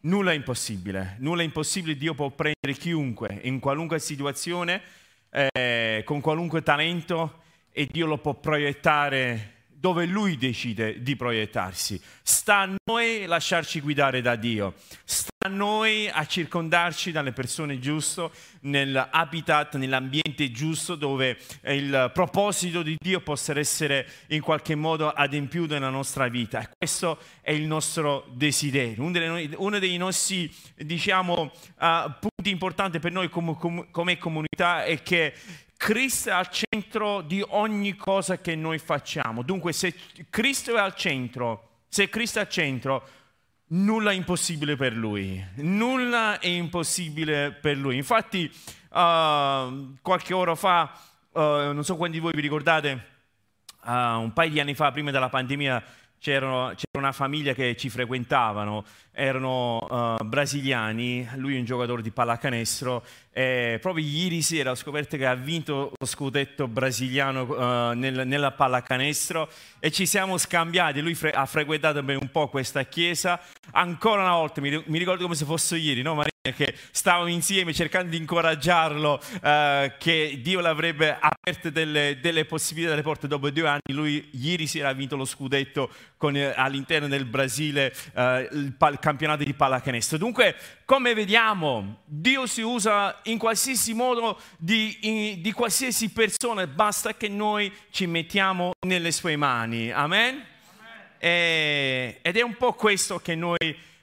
Nulla è impossibile, nulla è impossibile, Dio può prendere chiunque in qualunque situazione, eh, con qualunque talento e Dio lo può proiettare dove Lui decide di proiettarsi. Sta a noi lasciarci guidare da Dio, sta a noi a circondarci dalle persone giuste, nell'habitat, nell'ambiente giusto dove il proposito di Dio possa essere in qualche modo adempiuto nella nostra vita. Questo è il nostro desiderio, uno dei, nostri diciamo, uh, punti importanti per noi come comunità è che Cristo è al centro di ogni cosa che noi facciamo. Dunque, se Cristo è al centro, se Cristo è al centro, nulla è impossibile per Lui. Nulla è impossibile per Lui. Infatti, uh, qualche ora fa, uh, non so quanti di voi vi ricordate, uh, un paio di anni fa, prima della pandemia, c'era una famiglia che ci frequentavano, erano uh, brasiliani, lui è un giocatore di pallacanestro e proprio ieri sera ho scoperto che ha vinto lo scudetto brasiliano uh, nel, nella pallacanestro e ci siamo scambiati, lui fre- ha frequentato un po' questa chiesa, ancora una volta, mi, mi ricordo come se fosse ieri, no Maria? Che stavamo insieme cercando di incoraggiarlo, uh, che Dio l'avrebbe aperto delle, delle, possibilità, delle porte dopo due anni. Lui ieri sera ha vinto lo scudetto con, uh, all'interno del Brasile, uh, il, il, campionato di pallacanestro. Dunque, come vediamo, Dio si usa in qualsiasi modo di, in, di qualsiasi persona, basta che noi ci mettiamo nelle sue mani. Amen? Amen. E, ed è un po' questo che noi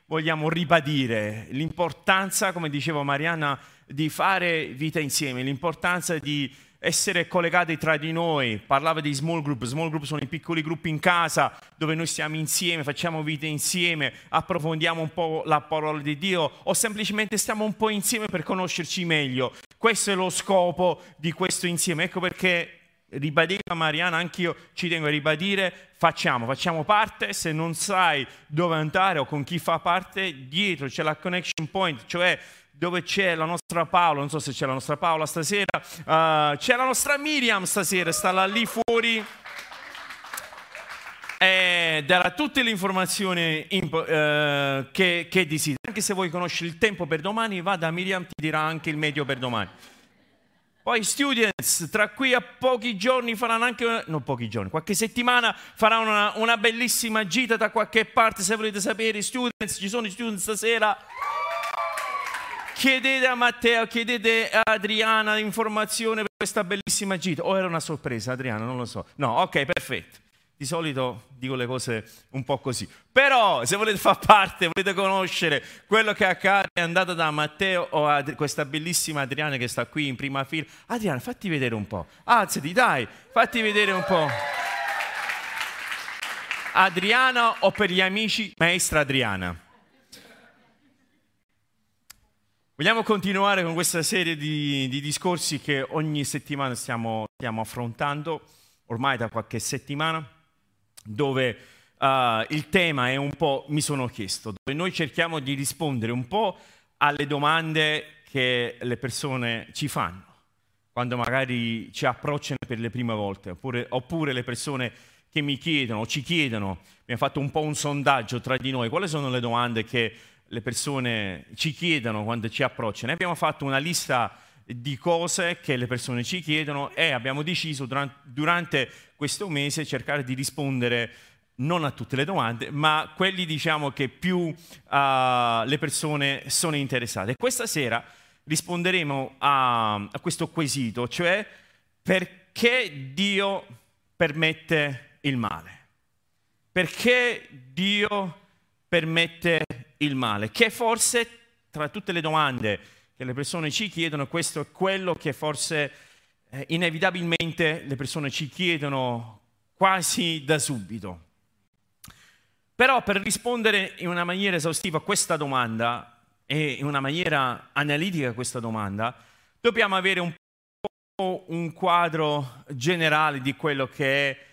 vogliamo ribadire l'importanza, come diceva Mariana, di fare vita insieme, l'importanza di essere collegati tra di noi. Parlava di small group, small group sono i piccoli gruppi in casa dove noi stiamo insieme, facciamo vita insieme, approfondiamo un po' la parola di Dio o semplicemente stiamo un po' insieme per conoscerci meglio. Questo è lo scopo di questo insieme. Ecco perché ribadiva Mariana, anch'io ci tengo a ribadire, facciamo, facciamo parte, se non sai dove andare o con chi fa parte, dietro c'è la connection point, cioè dove c'è la nostra Paola, non so se c'è la nostra Paola stasera, uh, c'è la nostra Miriam stasera, sta là lì fuori e darà tutte le informazioni impo- uh, che, che desidera. Anche se vuoi conoscere il tempo per domani, va da Miriam, ti dirà anche il medio per domani. Poi students, tra qui a pochi giorni faranno anche, non pochi giorni, qualche settimana faranno una, una, bellissima gita da qualche parte, se volete sapere, students, ci sono students stasera. Chiedete a Matteo, chiedete a Adriana informazione per questa bellissima gita. O era una sorpresa, Adriana, non lo so. No, ok, perfetto. Di solito dico le cose un po' così. Però se volete far parte, volete conoscere quello che accade, è andato da Matteo o a questa bellissima Adriana che sta qui in prima fila. Adriana, fatti vedere un po'. Alzati, dai, fatti vedere un po'. Adriana o per gli amici, maestra Adriana. Vogliamo continuare con questa serie di, di discorsi che ogni settimana stiamo, stiamo affrontando, ormai da qualche settimana dove uh, il tema è un po', mi sono chiesto, dove noi cerchiamo di rispondere un po' alle domande che le persone ci fanno, quando magari ci approcciano per le prime volte, oppure, oppure le persone che mi chiedono ci chiedono, abbiamo fatto un po' un sondaggio tra di noi, quali sono le domande che le persone ci chiedono quando ci approcciano. Abbiamo fatto una lista di cose che le persone ci chiedono e abbiamo deciso durante, questo mese cercare di rispondere non a tutte le domande, ma quelli diciamo che più uh, le persone sono interessate. Questa sera risponderemo a, a questo quesito, cioè perché Dio permette il male? Perché Dio permette il male? Che forse tra tutte le domande che le persone ci chiedono, questo è quello che forse eh, inevitabilmente le persone ci chiedono quasi da subito. Però per rispondere in una maniera esaustiva a questa domanda e in una maniera analitica a questa domanda, dobbiamo avere un po' un quadro generale di quello che è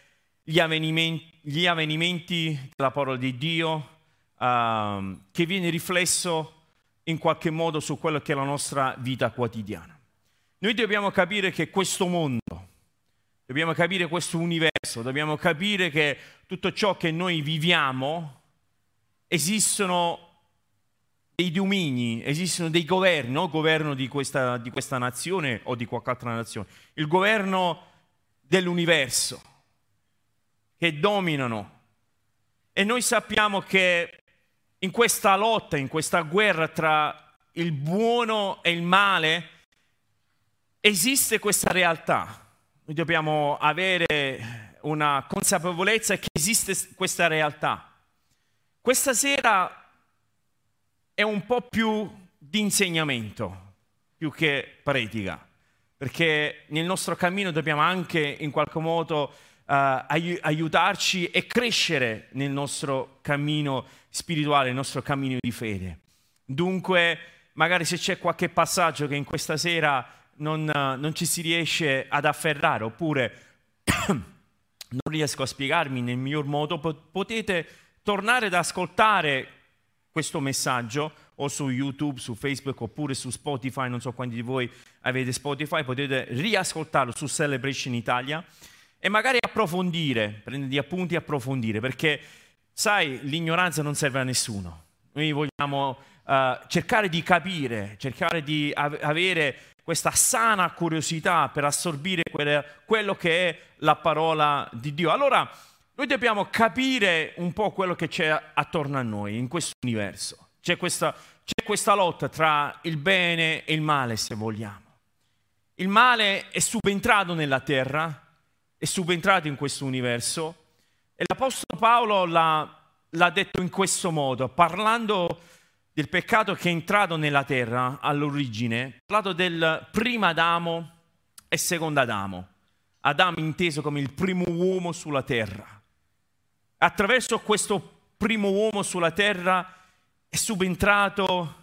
gli avvenimenti, gli avvenimenti della parola di Dio, uh, che viene riflesso in qualche modo su quello che è la nostra vita quotidiana. Noi dobbiamo capire che questo mondo, dobbiamo capire questo universo, dobbiamo capire che tutto ciò che noi viviamo, esistono dei domini, esistono dei governi, non il governo di questa, di questa nazione o di qualche altra nazione, il governo dell'universo che dominano. E noi sappiamo che in questa lotta, in questa guerra tra il buono e il male, esiste questa realtà. Noi dobbiamo avere una consapevolezza che esiste questa realtà. Questa sera è un po' più di insegnamento, più che pratica, perché nel nostro cammino dobbiamo anche in qualche modo uh, aiutarci e crescere nel nostro cammino spirituale, nel nostro cammino di fede. Dunque, magari se c'è qualche passaggio che in questa sera non, non ci si riesce ad afferrare, oppure non riesco a spiegarmi nel miglior modo, potete tornare ad ascoltare questo messaggio o su YouTube, su Facebook oppure su Spotify, non so quanti di voi avete Spotify, potete riascoltarlo su Celebration Italia e magari approfondire, prendere gli appunti e approfondire, perché sai, l'ignoranza non serve a nessuno. Noi vogliamo uh, cercare di capire, cercare di av- avere questa sana curiosità per assorbire quelle, quello che è la parola di Dio. Allora, noi dobbiamo capire un po' quello che c'è attorno a noi, in questo universo. C'è questa, c'è questa lotta tra il bene e il male, se vogliamo. Il male è subentrato nella terra, è subentrato in questo universo e l'Apostolo Paolo l'ha, l'ha detto in questo modo, parlando del peccato che è entrato nella terra all'origine, ha parlato del primo Adamo e secondo Adamo. Adamo inteso come il primo uomo sulla terra attraverso questo primo uomo sulla terra è subentrato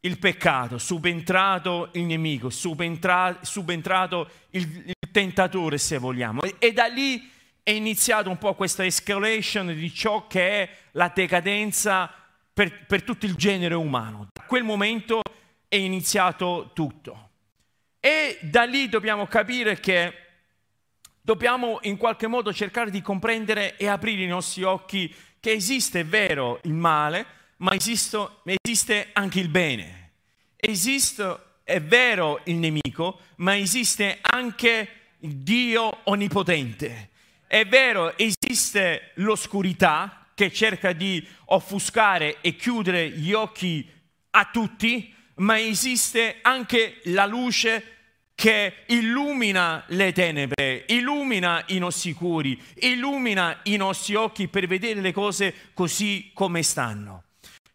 il peccato, subentrato il nemico, subentra- subentrato il, il, tentatore se vogliamo. E, e da lì è iniziata un po' questa escalation di ciò che è la decadenza per, per tutto il genere umano. Da quel momento è iniziato tutto. E da lì dobbiamo capire che dobbiamo in qualche modo cercare di comprendere e aprire i nostri occhi che esiste, è vero, il male, ma esiste, esiste anche il bene. Esiste, è vero, il nemico, ma esiste anche il Dio onnipotente. È vero, esiste l'oscurità che cerca di offuscare e chiudere gli occhi a tutti, ma esiste anche la luce che illumina le tenebre, illumina i nostri cuori, illumina i nostri occhi per vedere le cose così come stanno.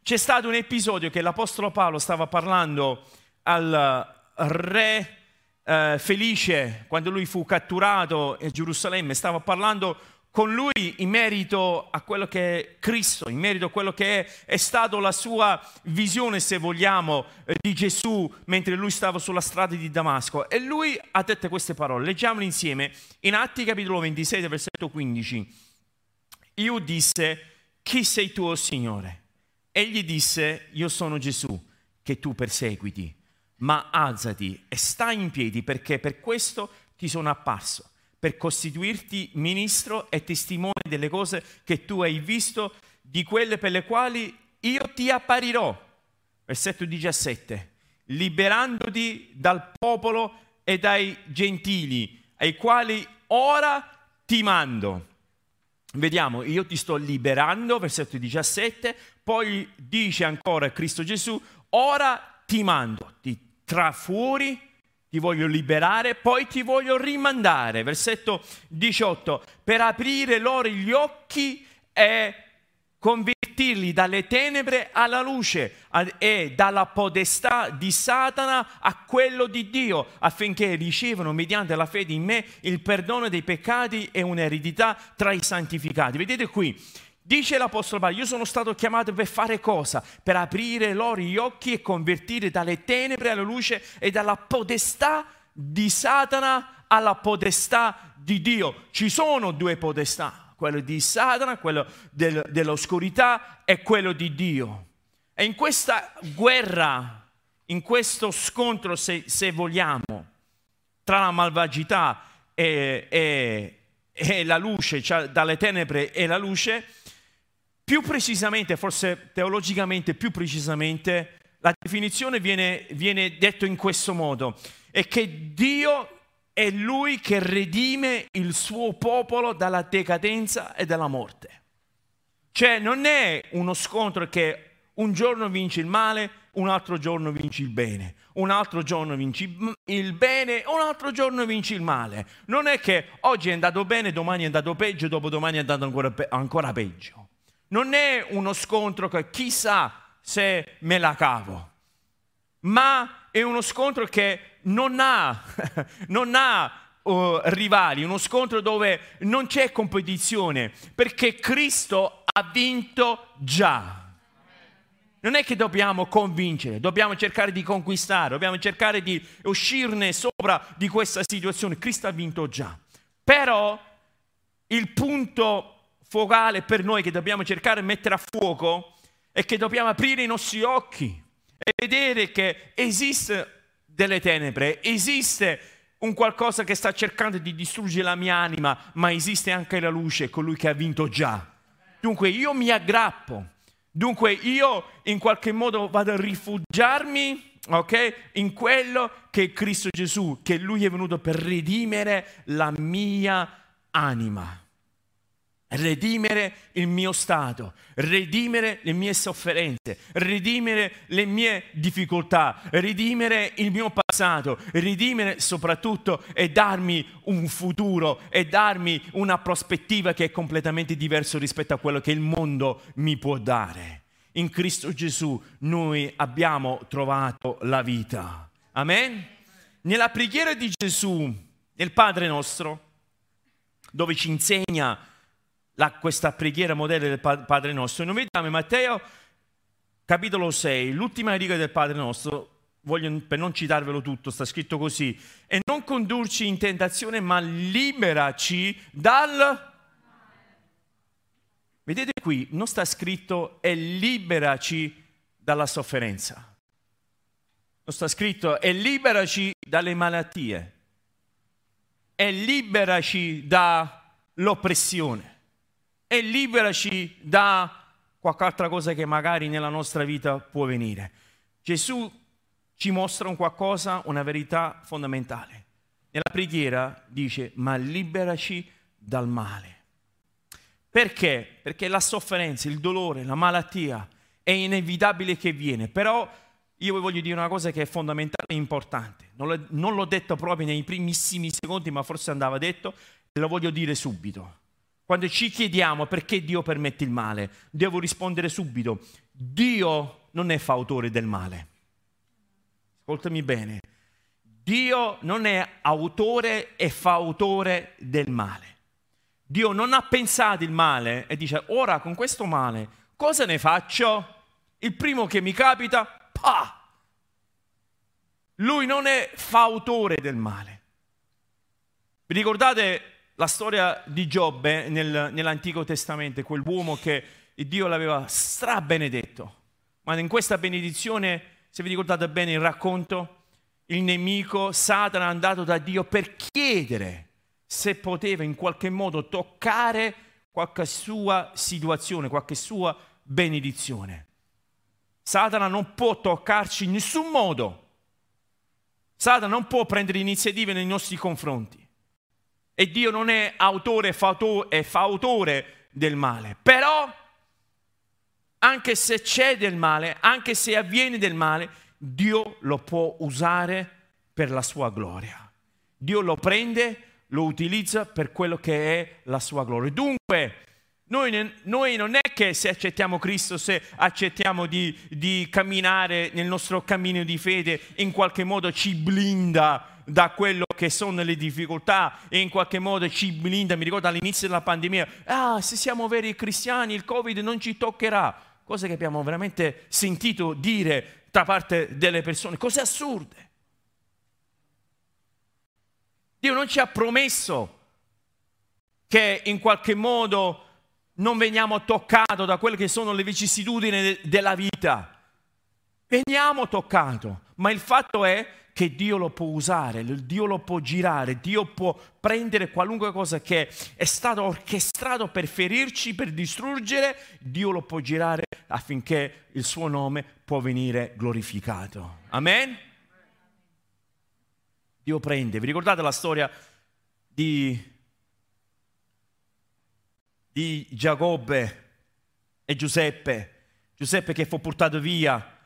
C'è stato un episodio che l'Apostolo Paolo stava parlando al re eh, Felice quando lui fu catturato a Gerusalemme, stava parlando con lui in merito a quello che è Cristo, in merito a quello che è, è stata la sua visione, se vogliamo, eh, di Gesù mentre lui stava sulla strada di Damasco. E lui ha detto queste parole, leggiamole insieme, in Atti capitolo 26, versetto 15. Io disse, chi sei tu, oh Signore? Egli disse, io sono Gesù, che tu perseguiti, ma alzati e stai in piedi perché per questo ti sono apparso per costituirti ministro e testimone delle cose che tu hai visto, di quelle per le quali io ti apparirò. Versetto 17. Liberandoti dal popolo e dai gentili, ai quali ora ti mando. Vediamo, io ti sto liberando, versetto 17, poi dice ancora Cristo Gesù, ora ti mando, ti tra fuori ti voglio liberare, poi ti voglio rimandare. Versetto 18, per aprire loro gli occhi e convertirli dalle tenebre alla luce e dalla podestà di Satana a quello di Dio, affinché ricevano mediante la fede in me il perdono dei peccati e un'eredità tra i santificati. Vedete qui, Dice l'Apostolo Paolo, io sono stato chiamato per fare cosa? Per aprire loro gli occhi e convertire dalle tenebre alla luce e dalla potestà di Satana alla potestà di Dio. Ci sono due potestà, quello di Satana, quello del, dell'oscurità e quello di Dio. E in questa guerra, in questo scontro, se, se vogliamo, tra la malvagità e, e, e la luce, cioè dalle tenebre e la luce, più precisamente, forse teologicamente più precisamente, la definizione viene, viene detta in questo modo, è che Dio è Lui che redime il suo popolo dalla decadenza e dalla morte. Cioè non è uno scontro che un giorno vinci il male, un altro giorno vinci il bene, un altro giorno vinci il bene, un altro giorno vinci il male. Non è che oggi è andato bene, domani è andato peggio, dopodomani è andato ancora, pe- ancora peggio non è uno scontro che chissà se me la cavo, ma è uno scontro che non ha, non ha uh, rivali, uno scontro dove non c'è competizione, perché Cristo ha vinto già. Non è che dobbiamo convincere, dobbiamo cercare di conquistare, dobbiamo cercare di uscirne sopra di questa situazione. Cristo ha vinto già. Però il punto focale per noi che dobbiamo cercare di mettere a fuoco è che dobbiamo aprire i nostri occhi e vedere che esiste delle tenebre, esiste un qualcosa che sta cercando di distruggere la mia anima, ma esiste anche la luce, colui che ha vinto già. Dunque io mi aggrappo, dunque io in qualche modo vado a rifugiarmi, ok, in quello che è Cristo Gesù, che lui è venuto per redimere la mia anima redimere il mio stato, redimere le mie sofferenze, redimere le mie difficoltà, redimere il mio passato, redimere soprattutto e darmi un futuro e darmi una prospettiva che è completamente diversa rispetto a quello che il mondo mi può dare. In Cristo Gesù noi abbiamo trovato la vita. Amen? Nella preghiera di Gesù, nel Padre nostro, dove ci insegna la, questa preghiera modello del Padre nostro. Noi vediamo in Matteo capitolo 6, l'ultima riga del Padre nostro, voglio, per non citarvelo tutto, sta scritto così, e non condurci in tentazione, ma liberaci dal... Vedete qui, non sta scritto e liberaci dalla sofferenza. Non sta scritto e liberaci dalle malattie. E liberaci dall'oppressione e liberaci da qualche altra cosa che magari nella nostra vita può venire. Gesù ci mostra un qualcosa, una verità fondamentale. Nella preghiera dice, ma liberaci dal male. Perché? Perché la sofferenza, il dolore, la malattia è inevitabile che viene, però io vi voglio dire una cosa che è fondamentale e importante. Non, l'ho detto proprio nei primissimi secondi, ma forse andava detto, e lo voglio dire subito. Quando ci chiediamo perché Dio permette il male, devo rispondere subito, Dio non è fautore del male. Ascoltami bene, Dio non è autore e fautore del male. Dio non ha pensato il male e dice, ora con questo male cosa ne faccio? Il primo che mi capita, pa! Lui non è fautore del male. Vi ricordate la storia di Giobbe nel, nell'Antico Testamento, quell'uomo che Dio l'aveva strabenedetto. Ma in questa benedizione, se vi ricordate bene il racconto, il nemico, Satana, è andato da Dio per chiedere se poteva in qualche modo toccare qualche sua situazione, qualche sua benedizione. Satana non può toccarci in nessun modo. Satana non può prendere iniziative nei nostri confronti. E Dio non è autore e fautore del male. Però, anche se c'è del male, anche se avviene del male, Dio lo può usare per la sua gloria. Dio lo prende, lo utilizza per quello che è la sua gloria. Dunque, Noi, noi, non è che se accettiamo Cristo, se accettiamo di, di camminare nel nostro cammino di fede, in qualche modo ci blinda da quello che sono le difficoltà e in qualche modo ci blinda. Mi ricordo all'inizio della pandemia, ah, se siamo veri cristiani il Covid non ci toccherà. Cose che abbiamo veramente sentito dire da parte delle persone, cose assurde. Dio non ci ha promesso che in qualche modo non veniamo toccati da quelle che sono le vicissitudini de- della vita. Veniamo toccati, ma il fatto è che Dio lo può usare, Dio lo può girare, Dio può prendere qualunque cosa che è stato orchestrato per ferirci, per distruggere, Dio lo può girare affinché il suo nome può venire glorificato. Amen? Dio prende. Vi ricordate la storia di di Giacobbe e Giuseppe. Giuseppe che fu portato via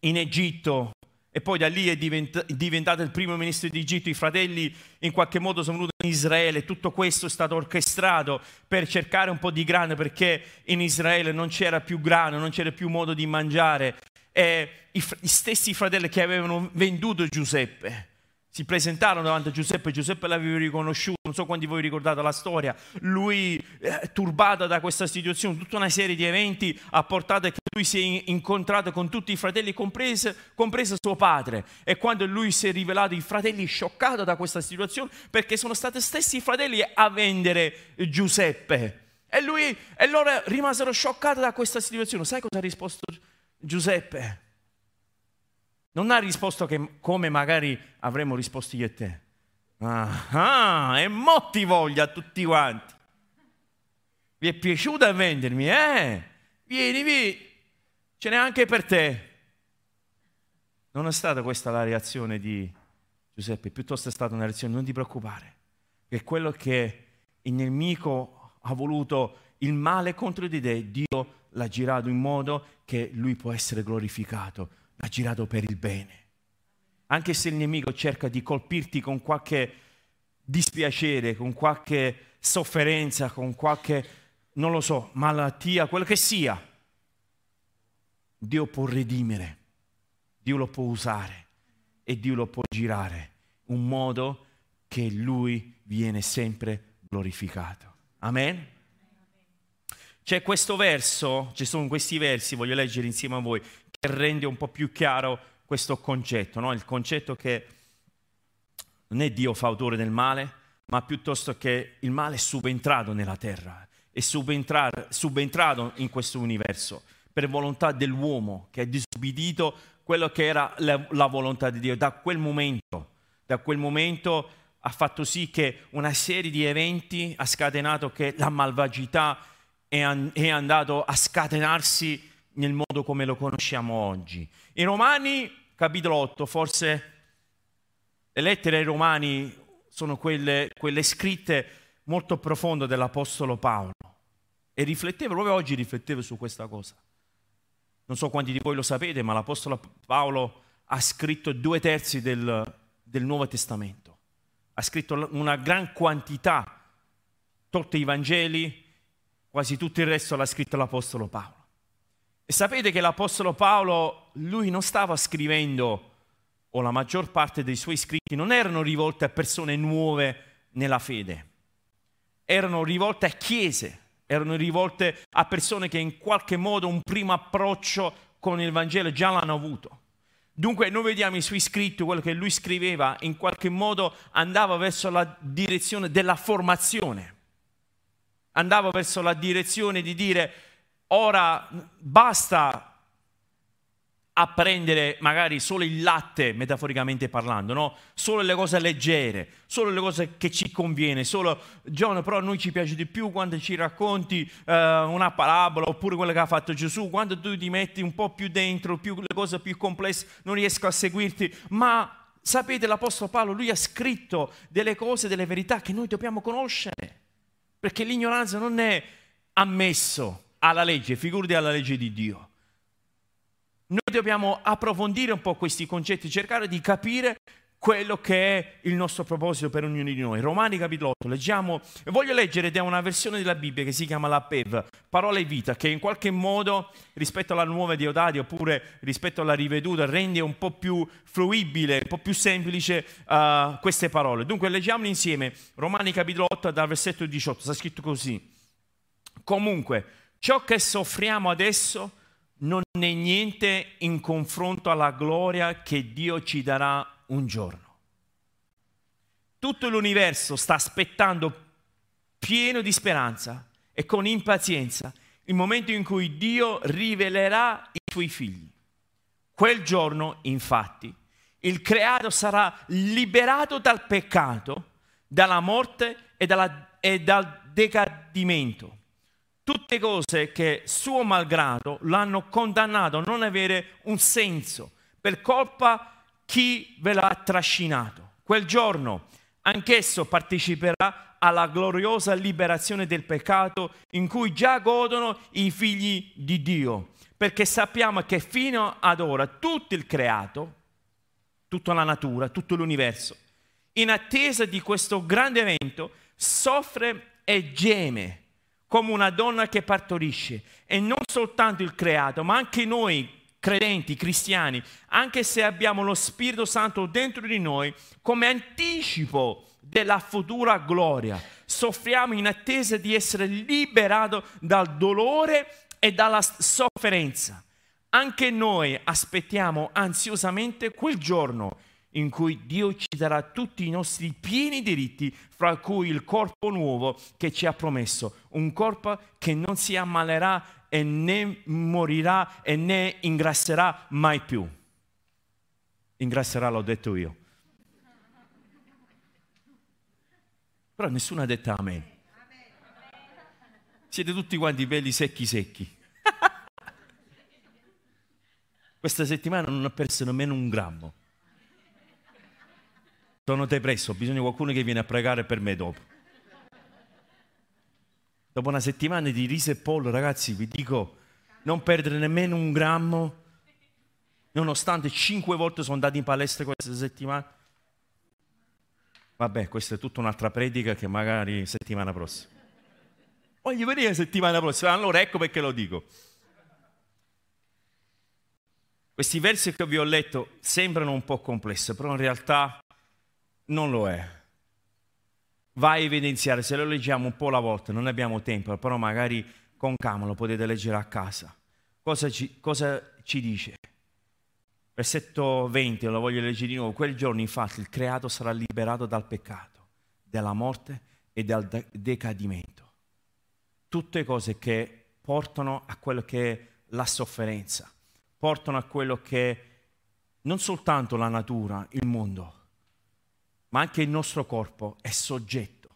in Egitto e poi da lì è diventato il primo ministro di Egitto. I fratelli in qualche modo sono venuti in Israele. Tutto questo è stato orchestrato per cercare un po' di grano perché in Israele non c'era più grano, non c'era più modo di mangiare. E i, i stessi fratelli che avevano venduto Giuseppe si presentarono davanti a Giuseppe, Giuseppe l'aveva riconosciuto, non so quanti di voi ricordate la storia, lui eh, turbato da questa situazione, tutta una serie di eventi ha portato lui si è incontrato con tutti i fratelli, compreso, compreso suo padre, e quando lui si è rivelato i fratelli scioccato da questa situazione, perché sono stati stessi i fratelli a vendere Giuseppe, e, lui, e loro rimasero scioccati da questa situazione, sai cosa ha risposto Giuseppe? Non ha risposto che, come magari avremmo risposto io e te. Ah, e mo ti a tutti quanti. Vi è piaciuto vendermi, eh? Vieni, vieni. Ce n'è anche per te. Non è stata questa la reazione di Giuseppe, piuttosto è stata una reazione, non ti preoccupare, che quello che il nemico ha voluto il male contro di te, Dio l'ha girato in modo che lui può essere glorificato ha girato per il bene. Anche se il nemico cerca di colpirti con qualche dispiacere, con qualche sofferenza, con qualche, non lo so, malattia, quello che sia, Dio può redimere, Dio lo può usare e Dio lo può girare un modo che Lui viene sempre glorificato. Amen? C'è questo verso, ci sono questi versi, voglio leggere insieme a voi, che rende un po' più chiaro questo concetto, no? il concetto che non è Dio fautore del male, ma piuttosto che il male è subentrato nella terra, è subentrato in questo universo per volontà dell'uomo che ha disubbidito quello che era la, la volontà di Dio. Da quel momento, da quel momento ha fatto sì che una serie di eventi ha scatenato che la malvagità è, an- è andato a scatenarsi nel modo come lo conosciamo oggi. In Romani, capitolo 8, forse le lettere ai Romani sono quelle, quelle scritte molto profonde dell'Apostolo Paolo. E riflettevo, proprio oggi riflettevo su questa cosa. Non so quanti di voi lo sapete, ma l'Apostolo Paolo ha scritto due terzi del, del Nuovo Testamento. Ha scritto una gran quantità, tolti i Vangeli, quasi tutto il resto l'ha scritto l'Apostolo Paolo. E sapete che l'Apostolo Paolo, lui non stava scrivendo, o la maggior parte dei suoi scritti non erano rivolte a persone nuove nella fede, erano rivolte a chiese, erano rivolte a persone che in qualche modo un primo approccio con il Vangelo già l'hanno avuto. Dunque noi vediamo i suoi scritti, quello che lui scriveva, in qualche modo andava verso la direzione della formazione, andava verso la direzione di dire Ora basta apprendere magari solo il latte, metaforicamente parlando, no? Solo le cose leggere, solo le cose che ci conviene, solo John, però a noi ci piace di più quando ci racconti uh, una parabola oppure quella che ha fatto Gesù, quando tu ti metti un po' più dentro, più, le cose più complesse, non riesco a seguirti, ma sapete l'Apostolo Paolo, lui ha scritto delle cose, delle verità che noi dobbiamo conoscere, perché l'ignoranza non è ammesso alla legge, figurati alla legge di Dio. Noi dobbiamo approfondire un po' questi concetti, cercare di capire quello che è il nostro proposito per ognuno di noi. Romani capitolo 8, leggiamo, voglio leggere da una versione della Bibbia che si chiama la PEV, Parola e Vita, che in qualche modo rispetto alla nuova Diodati oppure rispetto alla riveduta rende un po' più fruibile, un po' più semplice uh, queste parole. Dunque leggiamo insieme Romani capitolo 8 dal versetto 18, sta scritto così. Comunque, ciò che soffriamo adesso non è niente in confronto alla gloria che Dio ci darà un giorno. Tutto l'universo sta aspettando pieno di speranza e con impazienza il momento in cui Dio rivelerà i suoi figli. Quel giorno, infatti, il creato sarà liberato dal peccato, dalla morte e, dalla, e dal decadimento. Tutte cose che suo malgrado l'hanno condannato a non avere un senso. Per colpa chi ve l'ha trascinato. Quel giorno anch'esso parteciperà alla gloriosa liberazione del peccato in cui già godono i figli di Dio, perché sappiamo che fino ad ora tutto il creato, tutta la natura, tutto l'universo, in attesa di questo grande evento, soffre e geme come una donna che partorisce. E non soltanto il creato, ma anche noi credenti, cristiani, anche se abbiamo lo Spirito Santo dentro di noi, come anticipo della futura gloria, soffriamo in attesa di essere liberati dal dolore e dalla sofferenza. Anche noi aspettiamo ansiosamente quel giorno in cui Dio ci darà tutti i nostri pieni diritti, fra cui il corpo nuovo che ci ha promesso, un corpo che non si ammalerà e né morirà e né ingrasserà mai più. Ingrasserà, l'ho detto io. Però nessuno ha detto amen. Siete tutti quanti belli secchi secchi. Questa settimana non ho perso nemmeno un grammo. Sono depresso, ho bisogno di qualcuno che viene a pregare per me dopo. Dopo una settimana di riso e pollo, ragazzi, vi dico, non perdere nemmeno un grammo, nonostante cinque volte sono andato in palestra questa settimana. Vabbè, questa è tutta un'altra predica che magari settimana prossima. Voglio venire settimana prossima, allora ecco perché lo dico. Questi versi che vi ho letto sembrano un po' complessi, però in realtà non lo è va a evidenziare, se lo leggiamo un po' alla volta, non abbiamo tempo, però magari con calma lo potete leggere a casa. Cosa ci, cosa ci dice? Versetto 20, lo voglio leggere di nuovo. Quel giorno infatti il creato sarà liberato dal peccato, dalla morte e dal decadimento. Tutte cose che portano a quello che è la sofferenza, portano a quello che è non soltanto la natura, il mondo, ma anche il nostro corpo è soggetto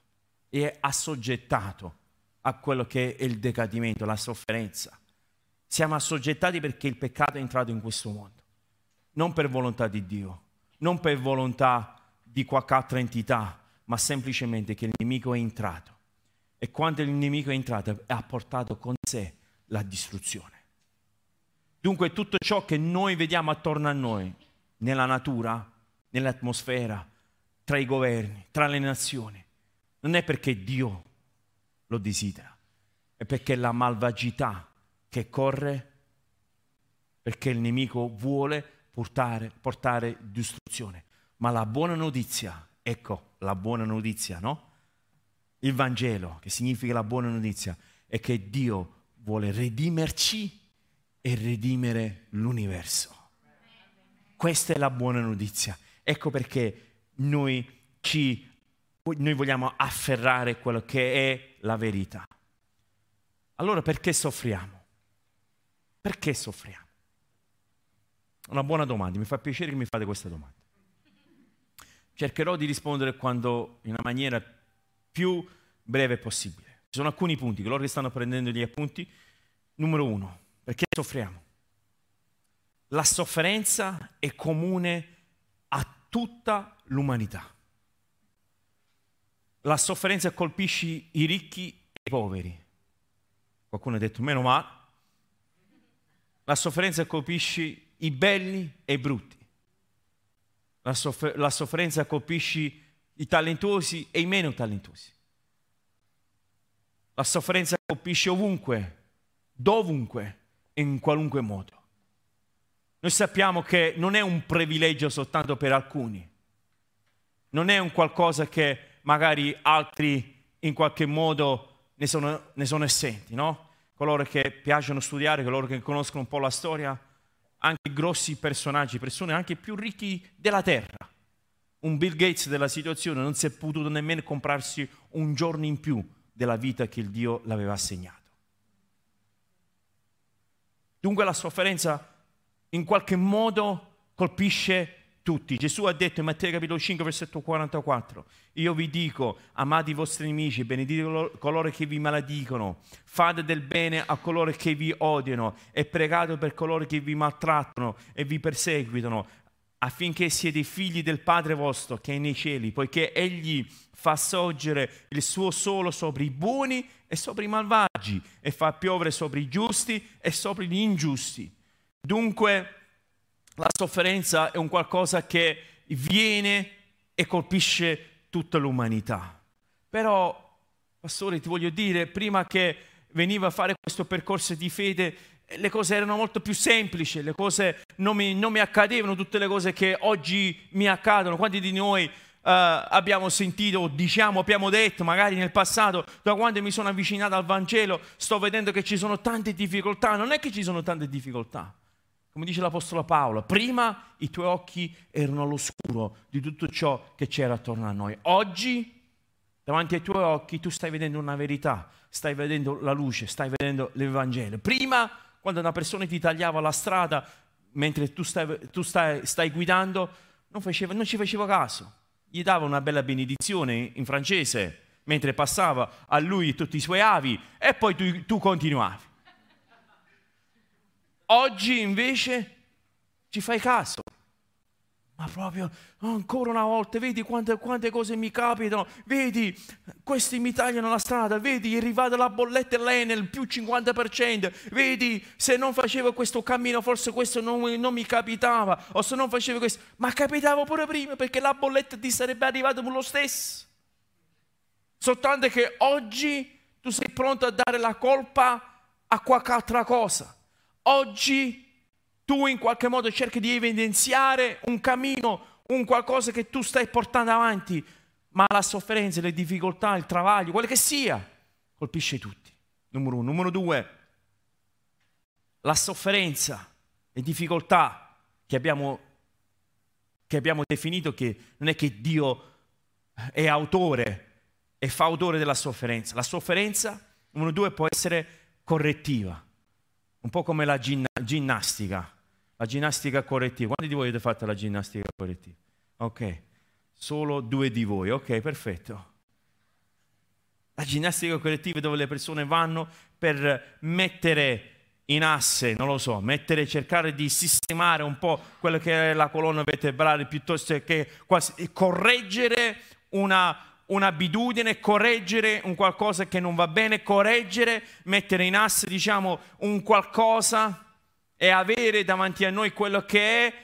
e è assoggettato a quello che è il decadimento, la sofferenza. Siamo assoggettati perché il peccato è entrato in questo mondo, non per volontà di Dio, non per volontà di qualche altra entità, ma semplicemente che il nemico è entrato. E quando il nemico è entrato ha portato con sé la distruzione. Dunque tutto ciò che noi vediamo attorno a noi, nella natura, nell'atmosfera, tra i governi, tra le nazioni, non è perché Dio lo desidera, è perché la malvagità che corre, perché il nemico vuole portare, portare distruzione. Ma la buona notizia, ecco la buona notizia, no? Il Vangelo, che significa la buona notizia, è che Dio vuole redimerci e redimere l'universo. Questa è la buona notizia. Ecco perché noi, ci, noi vogliamo afferrare quello che è la verità. Allora perché soffriamo? Perché soffriamo? Una buona domanda, mi fa piacere che mi fate questa domanda. Cercherò di rispondere quando, in una maniera più breve possibile. Ci sono alcuni punti, coloro che stanno prendendo gli appunti. Numero uno, perché soffriamo? La sofferenza è comune a tutta l'umanità. La sofferenza colpisce i ricchi e i poveri. Qualcuno ha detto meno male. La sofferenza colpisce i belli e i brutti. La, soffer- la sofferenza colpisce i talentuosi e i meno talentuosi. La sofferenza colpisce ovunque, dovunque e in qualunque modo. Noi sappiamo che non è un privilegio soltanto per alcuni, non è un qualcosa che magari altri in qualche modo ne sono, ne sono assenti, no? Coloro che piacciono studiare, coloro che conoscono un po' la storia, anche grossi personaggi, persone anche più ricchi della terra. Un Bill Gates della situazione non si è potuto nemmeno comprarsi un giorno in più della vita che il Dio l'aveva assegnato. Dunque la sofferenza in qualche modo colpisce tutti. Gesù ha detto in Matteo capitolo 5, versetto 44, io vi dico, amate i vostri nemici, benedite coloro che vi maledicono, fate del bene a coloro che vi odiano e pregate per coloro che vi maltrattano e vi perseguitano, affinché siete figli del Padre vostro che è nei cieli, poiché Egli fa sorgere il suo solo sopra i buoni e sopra i malvagi e fa piovere sopra i giusti e sopra gli ingiusti. Dunque la sofferenza è un qualcosa che viene e colpisce tutta l'umanità. Però, pastore, ti voglio dire, prima che veniva a fare questo percorso di fede, le cose erano molto più semplici, le cose non mi, non mi accadevano, tutte le cose che oggi mi accadono. Quanti di noi Uh, abbiamo sentito, diciamo, abbiamo detto, magari nel passato, da quando mi sono avvicinato al Vangelo, sto vedendo che ci sono tante difficoltà. Non è che ci sono tante difficoltà, come dice l'Apostolo Paolo, prima i tuoi occhi erano all'oscuro di tutto ciò che c'era attorno a noi. Oggi, davanti ai tuoi occhi, tu stai vedendo una verità, stai vedendo la luce, stai vedendo l'Evangelo. Prima, quando una persona ti tagliava la strada mentre tu stai, tu stai, stai guidando, non, faceva, non ci faceva caso. Gli dava una bella benedizione in francese mentre passava a lui tutti i suoi avi e poi tu, tu continuavi. Oggi invece ci fai caso. Ma proprio ancora una volta, vedi quante, quante, cose mi capitano, vedi questi mi tagliano la strada, vedi è arrivata la bolletta l'Enel più 50%, vedi se non facevo questo cammino forse questo non, non, mi capitava, o se non facevo questo, ma capitava pure prima perché la bolletta ti sarebbe arrivata lo stesso. Soltanto che oggi tu sei pronto a dare la colpa a qualche altra cosa. Oggi tu in qualche modo cerchi di evidenziare un cammino, un qualcosa che tu stai portando avanti, ma la sofferenza, le difficoltà, il travaglio, quello che sia, colpisce tutti. Numero uno. Numero due, la sofferenza, le difficoltà che abbiamo, che abbiamo definito che non è che Dio è autore e fa autore della sofferenza. La sofferenza, numero due, può essere correttiva un po' come la ginna- ginnastica, la ginnastica correttiva. Quanti di voi avete fatto la ginnastica correttiva? Ok, solo due di voi, ok, perfetto. La ginnastica correttiva dove le persone vanno per mettere in asse, non lo so, mettere, cercare di sistemare un po' quello che è la colonna vertebrale piuttosto che quasi, correggere una, un'abitudine, correggere un qualcosa che non va bene, correggere, mettere in asse, diciamo, un qualcosa e avere davanti a noi quello che è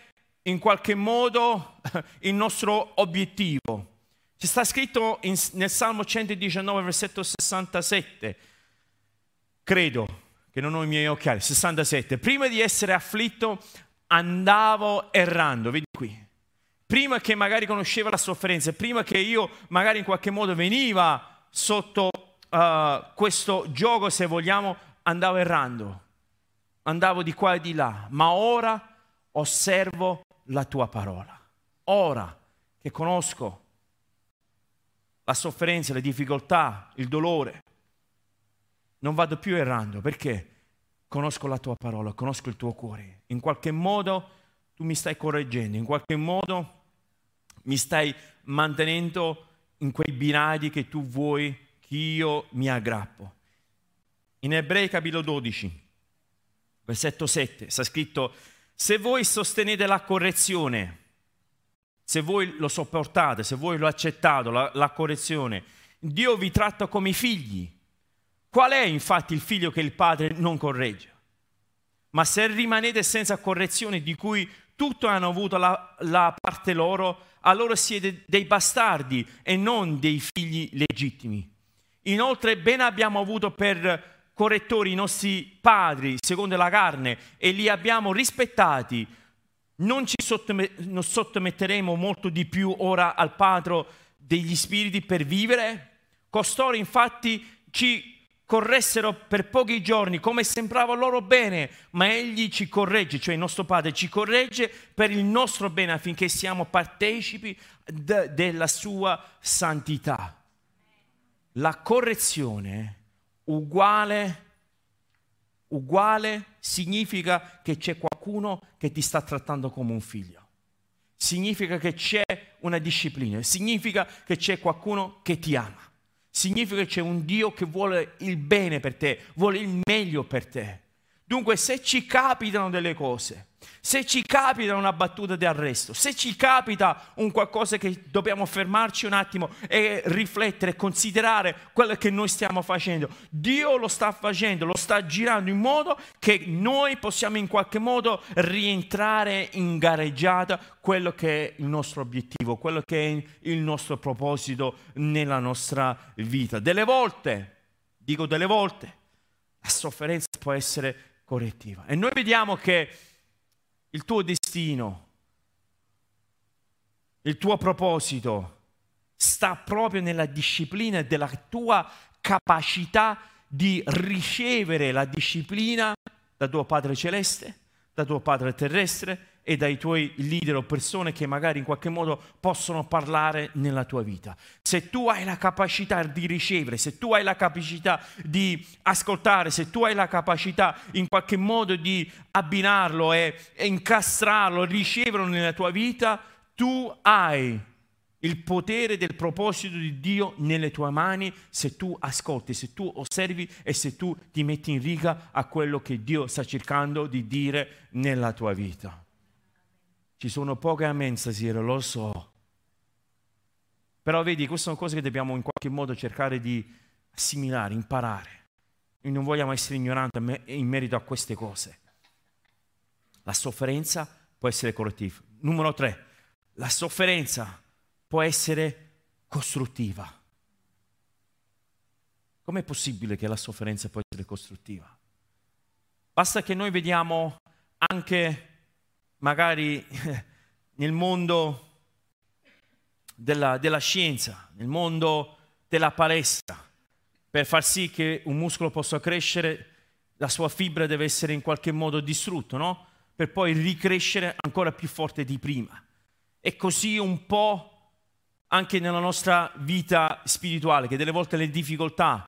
in qualche modo il nostro obiettivo. Ci sta scritto in, nel Salmo 119, versetto 67, credo che non ho i miei occhiali, 67, prima di essere afflitto andavo errando, qui prima che magari conosceva la sofferenza, prima che io magari in qualche modo veniva sotto uh, questo gioco, se vogliamo, andavo errando, andavo di qua e di là, ma ora osservo la tua parola. Ora che conosco la sofferenza, le difficoltà, il dolore, non vado più errando perché conosco la tua parola, conosco il tuo cuore. In qualche modo tu mi stai correggendo, in qualche modo mi stai mantenendo in quei binari che tu vuoi che io mi aggrappo. In Ebrei capitolo 12, versetto 7, sta scritto, se voi sostenete la correzione, se voi lo sopportate, se voi lo accettate, la, la correzione, Dio vi tratta come figli. Qual è infatti il figlio che il padre non corregge? Ma se rimanete senza correzione di cui tutto hanno avuto la, la parte loro, allora siete dei bastardi e non dei figli legittimi. Inoltre ben abbiamo avuto per correttori i nostri padri secondo la carne e li abbiamo rispettati. Non ci sottometteremo molto di più ora al Padre degli spiriti per vivere? Costoro infatti ci corressero per pochi giorni come sembrava loro bene, ma egli ci corregge, cioè il nostro Padre ci corregge per il nostro bene affinché siamo partecipi de- della sua santità. La correzione uguale, uguale significa che c'è qualcuno che ti sta trattando come un figlio. Significa che c'è una disciplina, significa che c'è qualcuno che ti ama significa che c'è un Dio che vuole il bene per te, vuole il meglio per te. Dunque se ci capitano delle cose, se ci capita una battuta di arresto, se ci capita un qualcosa che dobbiamo fermarci un attimo e riflettere, considerare quello che noi stiamo facendo, Dio lo sta facendo, lo sta girando in modo che noi possiamo in qualche modo rientrare in gareggiata quello che è il nostro obiettivo, quello che è il nostro proposito nella nostra vita. Delle volte, dico delle volte, la sofferenza può essere correttiva. E noi vediamo che il tuo destino, il tuo proposito sta proprio nella disciplina della tua capacità di ricevere la disciplina da tuo Padre Celeste, da tuo Padre Terrestre e dai tuoi leader o persone che magari in qualche modo possono parlare nella tua vita. Se tu hai la capacità di ricevere, se tu hai la capacità di ascoltare, se tu hai la capacità in qualche modo di abbinarlo e, e incastrarlo, riceverlo nella tua vita, tu hai il potere del proposito di Dio nelle tue mani se tu ascolti, se tu osservi e se tu ti metti in riga a quello che Dio sta cercando di dire nella tua vita. Ci sono poche amen stasera, lo so. Però vedi, queste sono cose che dobbiamo in qualche modo cercare di assimilare, imparare. Noi non vogliamo essere ignoranti in merito a queste cose. La sofferenza può essere correttiva. Numero tre, la sofferenza può essere costruttiva. Com'è possibile che la sofferenza può essere costruttiva? Basta che noi vediamo anche magari nel mondo della, della scienza, nel mondo della palestra, per far sì che un muscolo possa crescere, la sua fibra deve essere in qualche modo distrutta, no? Per poi ricrescere ancora più forte di prima. E così un po' anche nella nostra vita spirituale, che delle volte le difficoltà,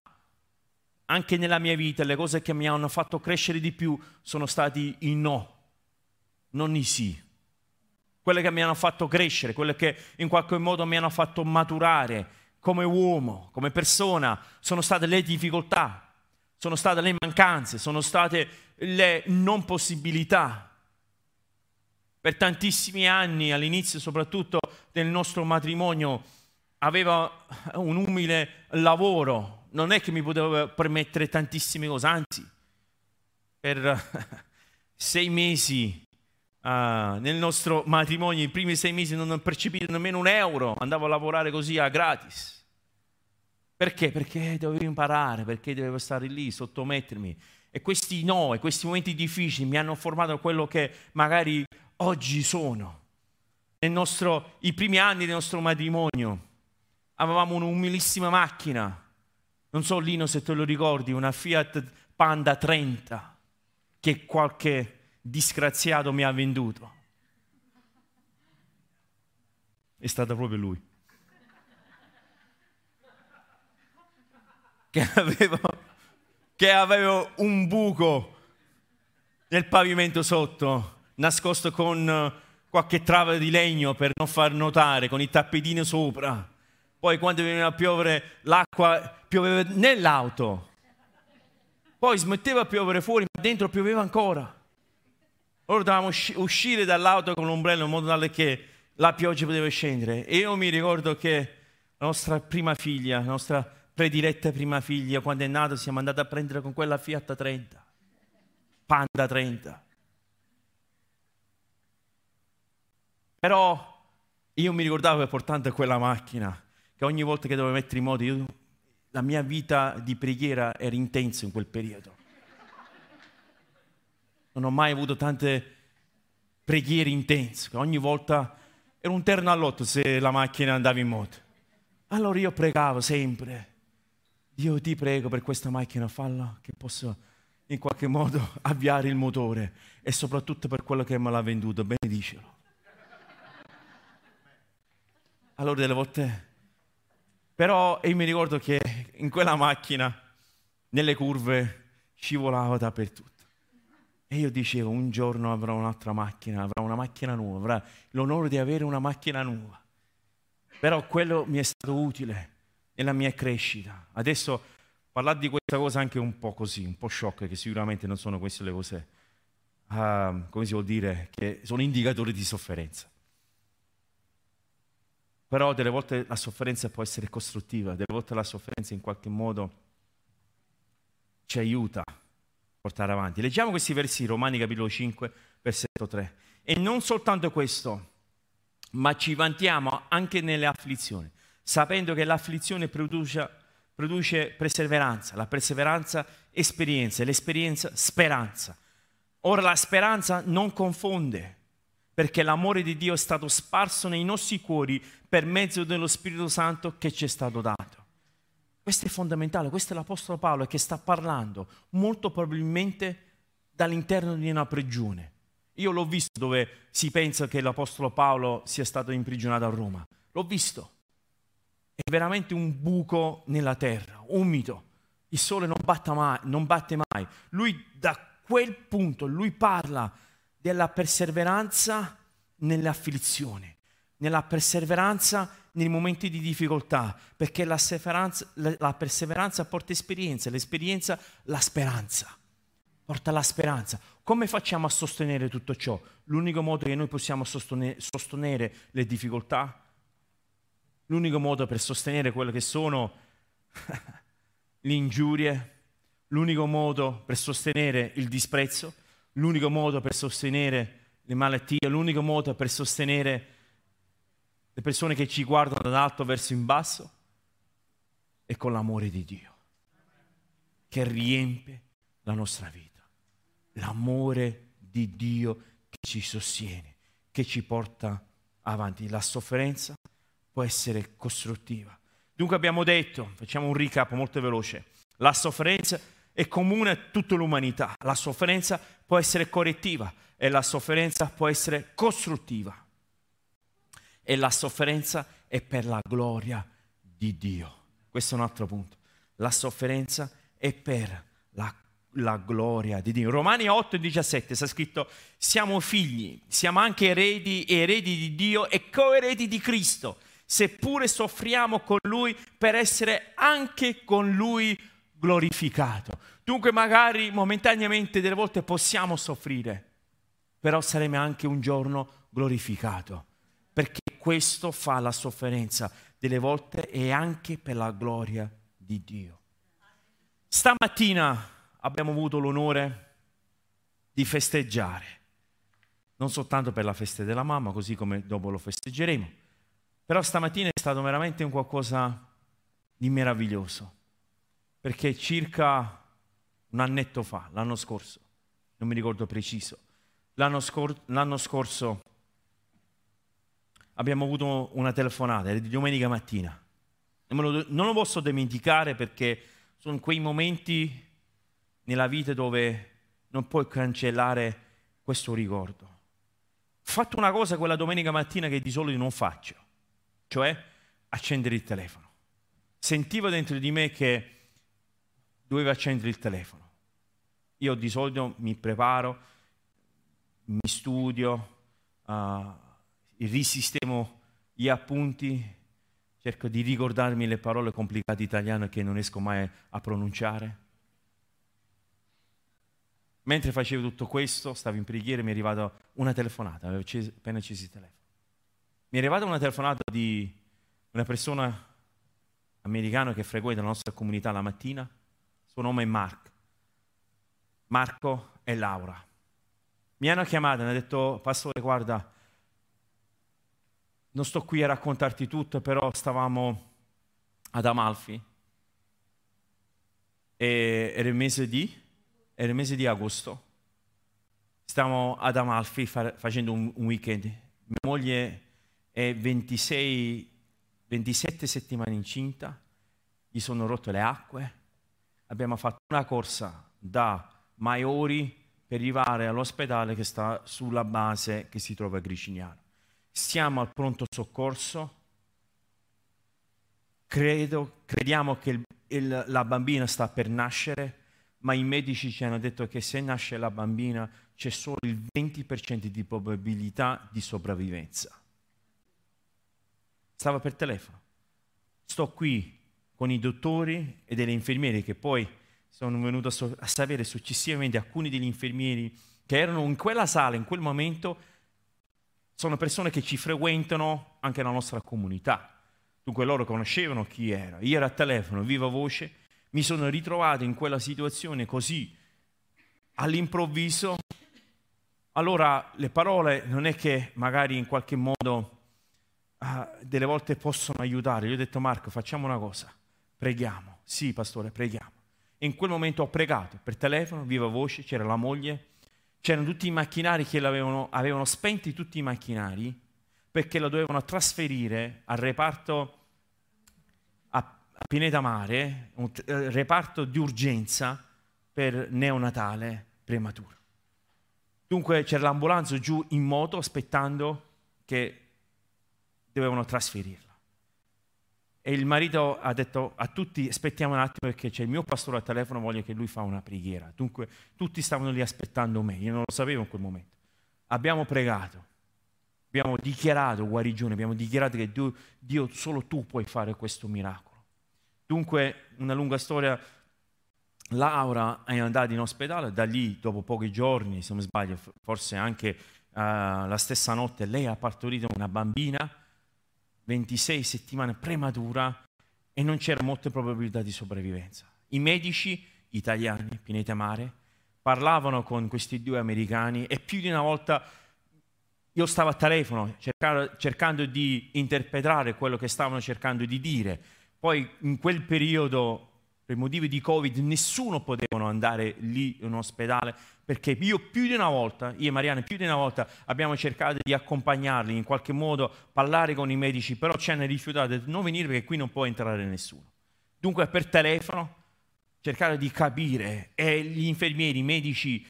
anche nella mia vita, le cose che mi hanno fatto crescere di più sono stati i no non i sì. Quelle che mi hanno fatto crescere, quelle che in qualche modo mi hanno fatto maturare come uomo, come persona, sono state le difficoltà, sono state le mancanze, sono state le non possibilità. Per tantissimi anni, all'inizio soprattutto del nostro matrimonio, aveva un umile lavoro, non è che mi potevo permettere tantissime cose, anzi, per sei mesi Uh, nel nostro matrimonio, i primi sei mesi non ho percepito nemmeno un euro, andavo a lavorare così a gratis. Perché? Perché dovevo imparare, perché dovevo stare lì, sottomettermi. E questi no, e questi momenti difficili mi hanno formato quello che magari oggi sono. Nel nostro, I primi anni del nostro matrimonio avevamo un'umilissima macchina, non so Lino se te lo ricordi, una Fiat Panda 30, che qualche disgraziato mi ha venduto. È stato proprio lui. Che aveva, che aveva un buco nel pavimento sotto, nascosto con qualche trave di legno per non far notare, con i tappetini sopra. Poi quando veniva a piovere l'acqua pioveva nell'auto. Poi smetteva a piovere fuori, ma dentro pioveva ancora. Ora dovevamo uscire dall'auto con l'ombrello in modo tale che la pioggia poteva scendere. E io mi ricordo che la nostra prima figlia, la nostra prediletta prima figlia, quando è nata, siamo andati a prendere con quella Fiat 30, Panda 30. Però io mi ricordavo che portando quella macchina, che ogni volta che dovevo mettere in moto, io, la mia vita di preghiera era intensa in quel periodo. Non ho mai avuto tante preghiere intense, ogni volta era un terno all'otto se la macchina andava in moto. Allora io pregavo sempre, Dio ti prego per questa macchina, falla che possa in qualche modo avviare il motore e soprattutto per quello che me l'ha venduto, benedicelo. Allora delle volte... Però io mi ricordo che in quella macchina, nelle curve, scivolavo dappertutto. E io dicevo, un giorno avrò un'altra macchina, avrò una macchina nuova, avrò l'onore di avere una macchina nuova. Però quello mi è stato utile nella mia crescita. Adesso parlare di questa cosa anche un po' così, un po' shock, che sicuramente non sono queste le cose, uh, come si vuol dire, che sono indicatori di sofferenza. Però delle volte la sofferenza può essere costruttiva, delle volte la sofferenza in qualche modo ci aiuta portare avanti. Leggiamo questi versi, Romani capitolo 5, versetto 3. E non soltanto questo, ma ci vantiamo anche nelle afflizioni, sapendo che l'afflizione produce, produce perseveranza, la perseveranza esperienza, l'esperienza speranza. Ora la speranza non confonde, perché l'amore di Dio è stato sparso nei nostri cuori per mezzo dello Spirito Santo che ci è stato dato. Questo è fondamentale, questo è l'Apostolo Paolo che sta parlando molto probabilmente dall'interno di una prigione. Io l'ho visto dove si pensa che l'Apostolo Paolo sia stato imprigionato a Roma. L'ho visto. È veramente un buco nella terra, umido. Il sole non, mai, non batte mai. Lui da quel punto, lui parla della perseveranza nelle afflizioni, nella perseveranza nei momenti di difficoltà, perché la, la perseveranza porta esperienza, l'esperienza la speranza, porta la speranza. Come facciamo a sostenere tutto ciò? L'unico modo che noi possiamo sostenere, sostenere le difficoltà, l'unico modo per sostenere quelle che sono le ingiurie, l'unico modo per sostenere il disprezzo, l'unico modo per sostenere le malattie, l'unico modo per sostenere le persone che ci guardano dall'alto verso in basso è con l'amore di Dio che riempie la nostra vita. L'amore di Dio che ci sostiene, che ci porta avanti. La sofferenza può essere costruttiva. Dunque abbiamo detto, facciamo un recap molto veloce, la sofferenza è comune a tutta l'umanità, la sofferenza può essere correttiva e la sofferenza può essere costruttiva. E la sofferenza è per la gloria di Dio. Questo è un altro punto. La sofferenza è per la, la gloria di Dio. Romani 8 e 17 sta scritto, siamo figli, siamo anche eredi eredi di Dio e coeredi di Cristo, seppure soffriamo con Lui per essere anche con Lui glorificato. Dunque magari momentaneamente delle volte possiamo soffrire, però saremo anche un giorno glorificato, perché questo fa la sofferenza delle volte e anche per la gloria di Dio. Stamattina abbiamo avuto l'onore di festeggiare, non soltanto per la festa della mamma, così come dopo lo festeggeremo, però stamattina è stato veramente un qualcosa di meraviglioso, perché circa un annetto fa, l'anno scorso, non mi ricordo preciso, l'anno, scor- l'anno scorso abbiamo avuto una telefonata, di domenica mattina. Lo, non lo posso dimenticare perché sono quei momenti nella vita dove non puoi cancellare questo ricordo. Ho fatto una cosa quella domenica mattina che di solito non faccio, cioè accendere il telefono. Sentivo dentro di me che dovevo accendere il telefono. Io di solito mi preparo, mi studio, uh, risistemo gli appunti, cerco di ricordarmi le parole complicate italiane che non riesco mai a pronunciare. Mentre facevo tutto questo, stavo in preghiera e mi è arrivata una telefonata, avevo appena acceso il telefono. Mi è arrivata una telefonata di una persona americana che frequenta la nostra comunità la mattina, suo nome è Mark. Marco e Laura. Mi hanno chiamato e hanno detto, pastore, guarda, non sto qui a raccontarti tutto, però stavamo ad Amalfi. E era il mese di, il mese di agosto. Stavamo ad Amalfi fa, facendo un, un, weekend. Mia moglie è 26, 27 settimane incinta, gli sono rotte le acque. Abbiamo fatto una corsa da Maiori per arrivare all'ospedale che sta sulla base che si trova a Gricignano. Siamo al pronto soccorso, Credo, crediamo che il, il, la bambina sta per nascere, ma i medici ci hanno detto che se nasce la bambina c'è solo il 20% di probabilità di sopravvivenza. Stava per telefono. Sto qui con i dottori e delle infermiere che poi sono venuto a, so- a sapere successivamente alcuni degli infermieri che erano in quella sala in quel momento sono persone che ci frequentano anche nella nostra comunità. Dunque loro conoscevano chi era. Io ero a telefono, viva voce, mi sono ritrovato in quella situazione così all'improvviso. Allora le parole non è che magari in qualche modo uh, delle volte possono aiutare. Io ho detto Marco, facciamo una cosa, preghiamo. Sì, pastore, preghiamo. E in quel momento ho pregato per telefono, viva voce, c'era la moglie, c'erano tutti i macchinari che avevano, avevano spenti tutti i macchinari perché la dovevano trasferire al reparto a, Pineta Mare, un eh, reparto di urgenza per neonatale prematuro. Dunque c'era l'ambulanza giù in moto aspettando che dovevano trasferirla. E il marito ha detto a tutti aspettiamo un attimo perché c'è il mio pastore al telefono, voglio che lui fa una preghiera. Dunque tutti stavano lì aspettando me, io non lo sapevo in quel momento. Abbiamo pregato, abbiamo dichiarato guarigione, abbiamo dichiarato che Dio, Dio solo tu puoi fare questo miracolo. Dunque, una lunga storia, Laura è andata in ospedale, da lì dopo pochi giorni, se non sbaglio, forse anche uh, la stessa notte, lei ha partorito una bambina 26 settimane prematura e non c'era molte probabilità di sopravvivenza. I medici italiani, Pineta Mare, parlavano con questi due americani e più di una volta io stavo a telefono cercando, cercando di interpretare quello che stavano cercando di dire. Poi in quel periodo per motivi di Covid nessuno poteva andare lì in ospedale perché io più di una volta, io e Mariana più di una volta abbiamo cercato di accompagnarli in qualche modo, parlare con i medici, però ci hanno rifiutato di non venire perché qui non può entrare nessuno. Dunque per telefono cercare di capire e gli infermieri, i medici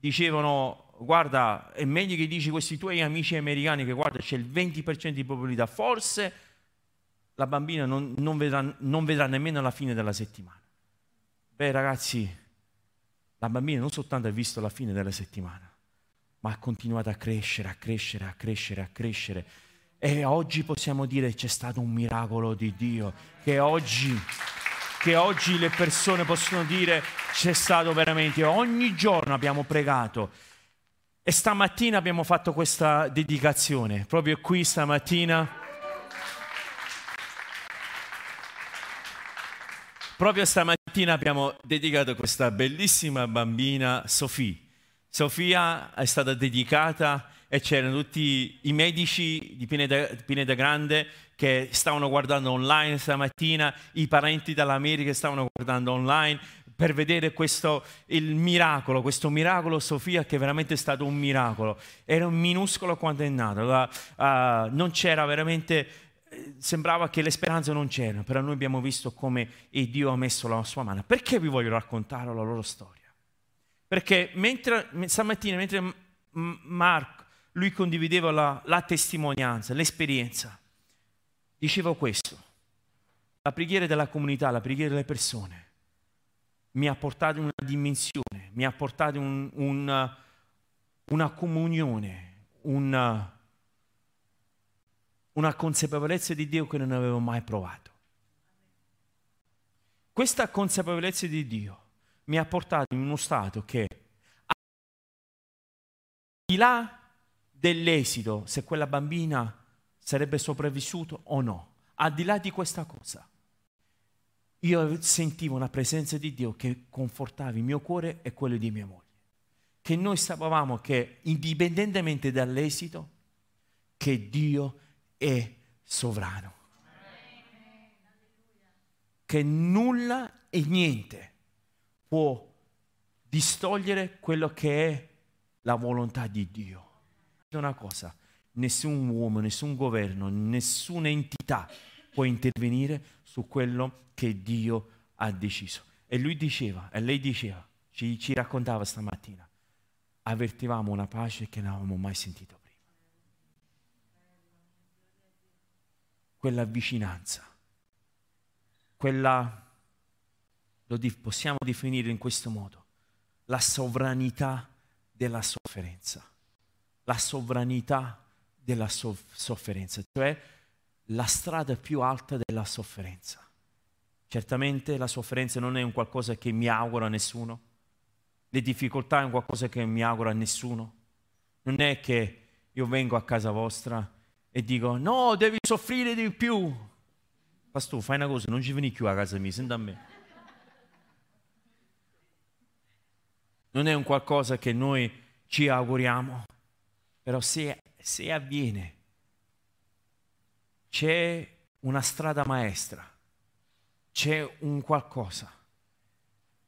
dicevano guarda è meglio che dici questi tuoi amici americani che guarda c'è il 20% di probabilità, forse la bambina non, non, vedrà, non vedrà nemmeno la fine della settimana. Beh ragazzi, la bambina non soltanto ha visto la fine della settimana, ma ha continuato a crescere, a crescere, a crescere, a crescere. E oggi possiamo dire c'è stato un miracolo di Dio, che oggi, che oggi le persone possono dire c'è stato veramente, ogni giorno abbiamo pregato. E stamattina abbiamo fatto questa dedicazione, proprio qui stamattina Proprio stamattina abbiamo dedicato questa bellissima bambina, Sofia. Sofia è stata dedicata e c'erano tutti i medici di Pineda, Grande che stavano guardando online stamattina, i parenti dall'America stavano guardando online per vedere questo, il miracolo, questo miracolo Sofia che è veramente stato un miracolo. Era minuscolo quando è nato, uh, non c'era veramente sembrava che le speranze non c'erano, però noi abbiamo visto come Dio ha messo la sua mano. Perché vi voglio raccontare la loro storia? Perché mentre, stamattina, mentre Marco, lui condivideva la, la testimonianza, l'esperienza, diceva questo. La preghiera della comunità, la preghiera delle persone, mi ha portato in una dimensione, mi ha portato un, un, una comunione, un una consapevolezza di Dio che non avevo mai provato. Questa consapevolezza di Dio mi ha portato in uno stato che, al di là dell'esito, se quella bambina sarebbe sopravvissuta o no, al di là di questa cosa, io sentivo una presenza di Dio che confortava il mio cuore e quello di mia moglie. Che noi sapevamo che indipendentemente dall'esito, che Dio è sovrano. Che nulla e niente può distogliere quello che è la volontà di Dio. Una cosa, nessun uomo, nessun governo, nessuna entità può intervenire su quello che Dio ha deciso. E lui diceva, e lei diceva, ci, ci raccontava stamattina, avvertivamo una pace che non avevamo mai sentito prima. Quella vicinanza, quella, lo possiamo definire in questo modo, la sovranità della sofferenza, la sovranità della sofferenza, cioè la strada più alta della sofferenza. Certamente la sofferenza non è un qualcosa che mi auguro a nessuno, le difficoltà è un qualcosa che mi auguro a nessuno. Non è che io vengo a casa vostra e dico no, devi soffrire di più. Pastore, fai una cosa, non ci vieni più a casa mia, senta a me. Non è un qualcosa che noi ci auguriamo, però se, se avviene, c'è una strada maestra, c'è un qualcosa,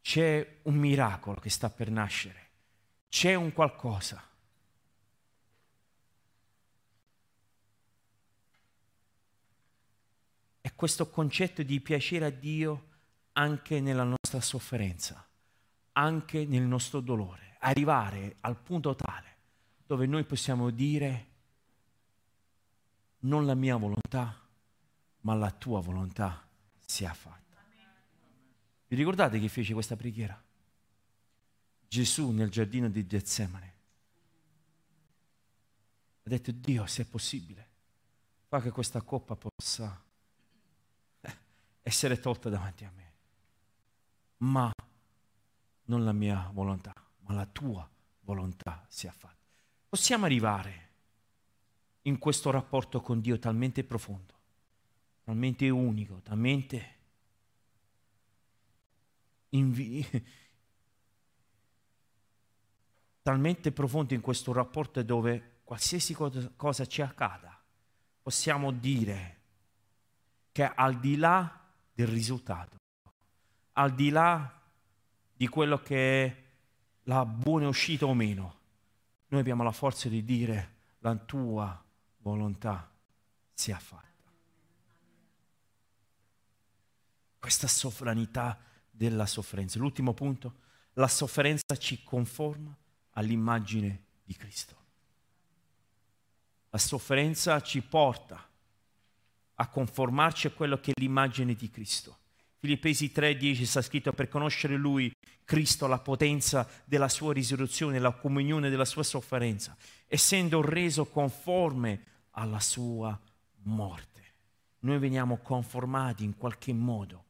c'è un miracolo che sta per nascere, c'è un qualcosa. Questo concetto di piacere a Dio anche nella nostra sofferenza, anche nel nostro dolore, arrivare al punto tale dove noi possiamo dire non la mia volontà, ma la tua volontà sia fatta. Vi ricordate che fece questa preghiera? Gesù nel giardino di Getsemane ha detto Dio se è possibile fa che questa coppa possa essere tolta davanti a me. Ma non la mia volontà ma la tua volontà sia fatta. Possiamo arrivare in questo rapporto con Dio talmente profondo, talmente unico, talmente invi- talmente profondo in questo rapporto dove qualsiasi cosa, ci accada, possiamo dire che al di là del risultato, al di là di quello che è la buona uscita o meno, noi abbiamo la forza di dire la tua volontà sia fatta. Questa sovranità della sofferenza. L'ultimo punto, la sofferenza ci conforma all'immagine di Cristo. La sofferenza ci porta a conformarci a quello che è l'immagine di Cristo. Filippesi 3:10 sta scritto per conoscere Lui, Cristo, la potenza della sua risurrezione, la comunione della sua sofferenza, essendo reso conforme alla sua morte. Noi veniamo conformati in qualche modo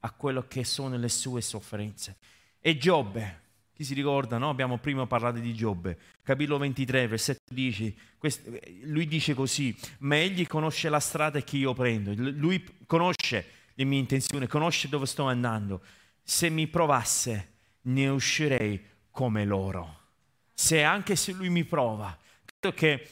a quello che sono le sue sofferenze. E Giobbe, chi si ricorda, no? abbiamo prima parlato di Giobbe, capitolo 23, versetto 10, questo, lui dice così, ma egli conosce la strada che io prendo, lui conosce le mie intenzioni, conosce dove sto andando. Se mi provasse, ne uscirei come loro. Se anche se lui mi prova, credo che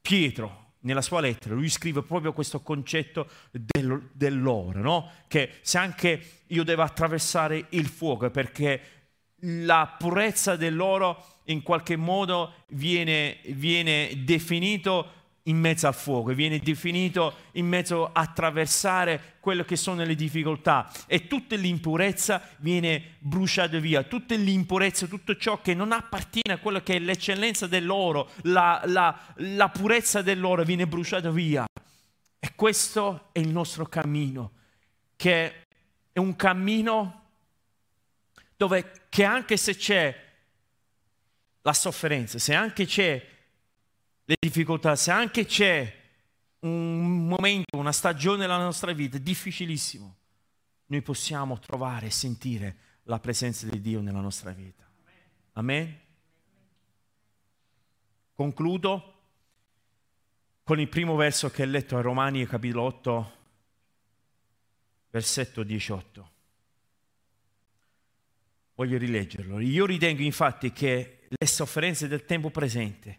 Pietro, nella sua lettera lui scrive proprio questo concetto del, dell'oro, no? che se anche io devo attraversare il fuoco perché la purezza dell'oro in qualche modo viene, viene definito in mezzo al fuoco, viene definito in mezzo a attraversare quelle che sono le difficoltà e tutta l'impurezza viene bruciata via, tutta l'impurezza, tutto ciò che non appartiene a quello che è l'eccellenza dell'oro, la, la, la purezza dell'oro viene bruciata via. E questo è il nostro cammino, che è un cammino dove che anche se c'è la sofferenza, se anche c'è le difficoltà, se anche c'è un momento, una stagione nella nostra vita difficilissimo, noi possiamo trovare e sentire la presenza di Dio nella nostra vita. Amen? Concludo con il primo verso che ho letto a Romani capitolo 8, versetto 18. Voglio rileggerlo. Io ritengo infatti che le sofferenze del tempo presente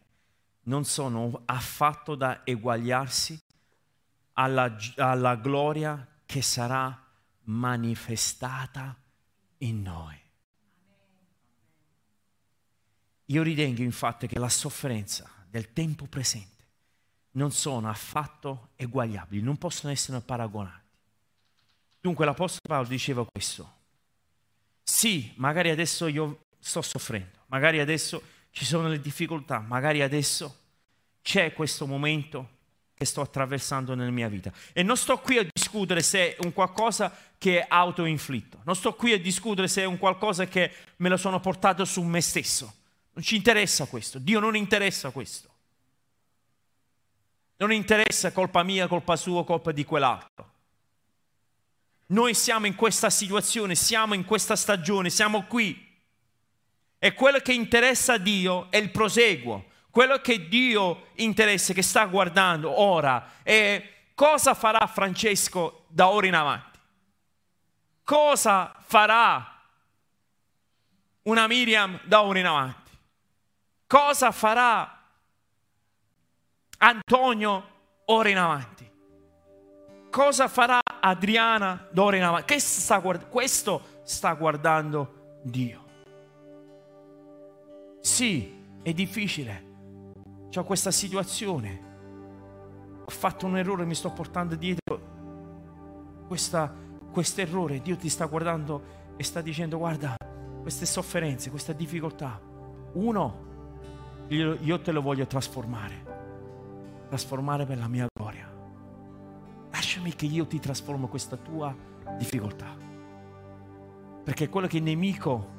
non sono affatto da eguagliarsi alla, alla gloria che sarà manifestata in noi. Io ritengo infatti che la sofferenza del tempo presente non sono affatto eguagliabili, non possono essere paragonati. Dunque l'Apostolo Paolo diceva questo. Sì, magari adesso io sto soffrendo, magari adesso ci sono le difficoltà, magari adesso c'è questo momento che sto attraversando nella mia vita. E non sto qui a discutere se è un qualcosa che è autoinflitto, non sto qui a discutere se è un qualcosa che me lo sono portato su me stesso. Non ci interessa questo, Dio non interessa questo. Non interessa colpa mia, colpa sua, colpa di quell'altro. Noi siamo in questa situazione, siamo in questa stagione, siamo qui. E quello che interessa a Dio è il proseguo, quello che Dio interessa, che sta guardando ora, è cosa farà Francesco da ora in avanti. Cosa farà una Miriam da ora in avanti? Cosa farà Antonio ora in avanti? Cosa farà Adriana d'ora in avanti? Sta guard- questo sta guardando Dio. Sì, è difficile, ho questa situazione, ho fatto un errore, mi sto portando dietro questo errore, Dio ti sta guardando e sta dicendo guarda, queste sofferenze, questa difficoltà, uno, io te lo voglio trasformare, trasformare per la mia gloria. Lasciami che io ti trasformo questa tua difficoltà. Perché quello che il nemico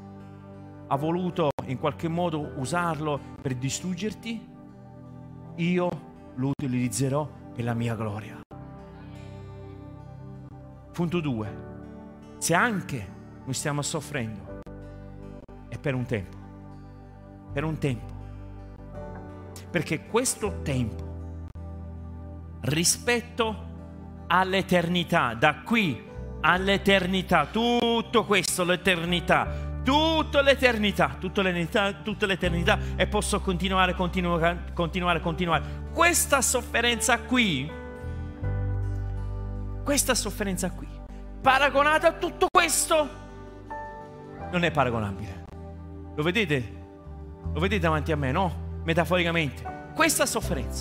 ha voluto in qualche modo usarlo per distruggerti, io lo utilizzerò per la mia gloria. Punto 2. Se anche noi stiamo soffrendo, è per un tempo. Per un tempo. Perché questo tempo, rispetto all'eternità, da qui all'eternità, tutto questo, l'eternità, tutta l'eternità, tutta l'eternità, tutta l'eternità e posso continuare, continuare, continuare, continuare. Questa sofferenza qui, questa sofferenza qui, paragonata a tutto questo, non è paragonabile. Lo vedete? Lo vedete davanti a me, no? Metaforicamente. Questa sofferenza,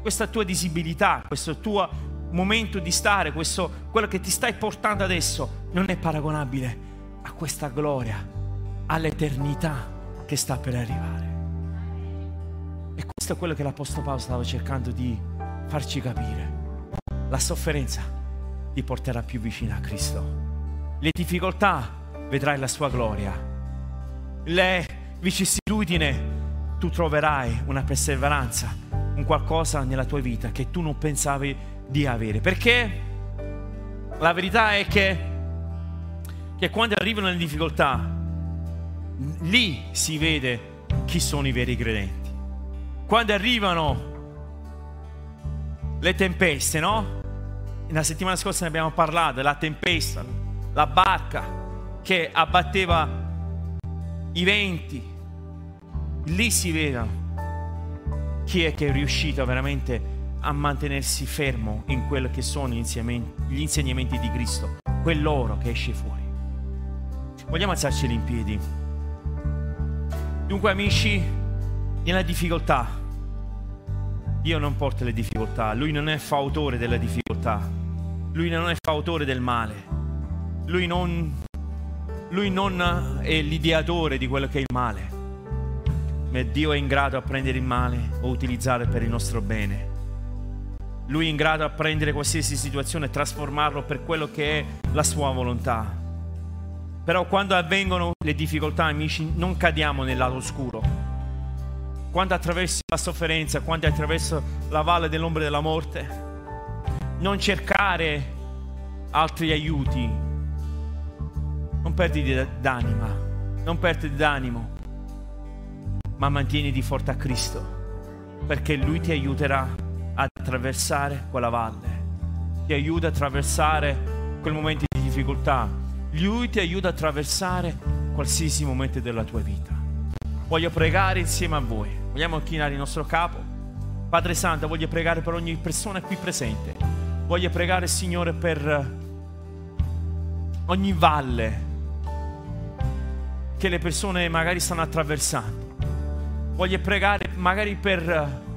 questa tua disabilità, questo tuo momento di stare, questo, quello che ti stai portando adesso, non è paragonabile a questa gloria, all'eternità che sta per arrivare. E questo è quello che l'Apostolo Paolo stava cercando di farci capire. La sofferenza ti porterà più vicino a Cristo. Le difficoltà vedrai la sua gloria. Le vicissitudini tu troverai una perseveranza, un qualcosa nella tua vita che tu non pensavi di avere. Perché la verità è che che quando arrivano le difficoltà, lì si vede chi sono i veri credenti. Quando arrivano le tempeste, no? La settimana scorsa ne abbiamo parlato, la tempesta, la barca che abbatteva i venti, lì si vedono chi è che è riuscito veramente a mantenersi fermo in quello che sono gli insegnamenti di Cristo, quell'oro che esce fuori. Vogliamo alzarci in piedi. Dunque amici, nella difficoltà, Dio non porta le difficoltà, Lui non è fautore della difficoltà, Lui non è fautore del male, Lui non, lui non è l'ideatore di quello che è il male, ma Dio è in grado a prendere il male o utilizzare per il nostro bene. Lui è in grado a prendere qualsiasi situazione e trasformarlo per quello che è la sua volontà. Però quando avvengono le difficoltà, amici, non cadiamo nel lato oscuro. Quando attraversi la sofferenza, quando attraverso la valle dell'ombra della morte, non cercare altri aiuti. Non perdi d'anima, non perdi d'animo, ma mantieniti forte a Cristo, perché Lui ti aiuterà ad attraversare quella valle, ti aiuta a attraversare quel momento di difficoltà, lui ti aiuta a attraversare qualsiasi momento della tua vita. Voglio pregare insieme a voi. Vogliamo chinare il nostro capo. Padre Santo, voglio pregare per ogni persona qui presente. Voglio pregare, Signore, per ogni valle che le persone magari stanno attraversando. Voglio pregare magari per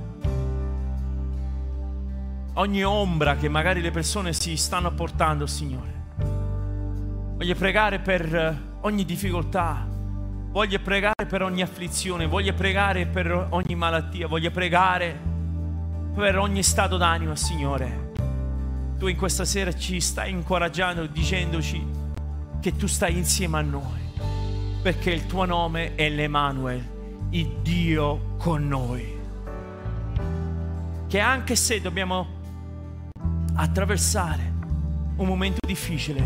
ogni ombra che magari le persone si stanno portando, Signore. Voglio pregare per ogni difficoltà, voglio pregare per ogni afflizione, voglio pregare per ogni malattia, voglio pregare per ogni stato d'animo, Signore. Tu in questa sera ci stai incoraggiando dicendoci che tu stai insieme a noi perché il tuo nome è l'Emanuel, il Dio con noi. Che anche se dobbiamo attraversare un momento difficile,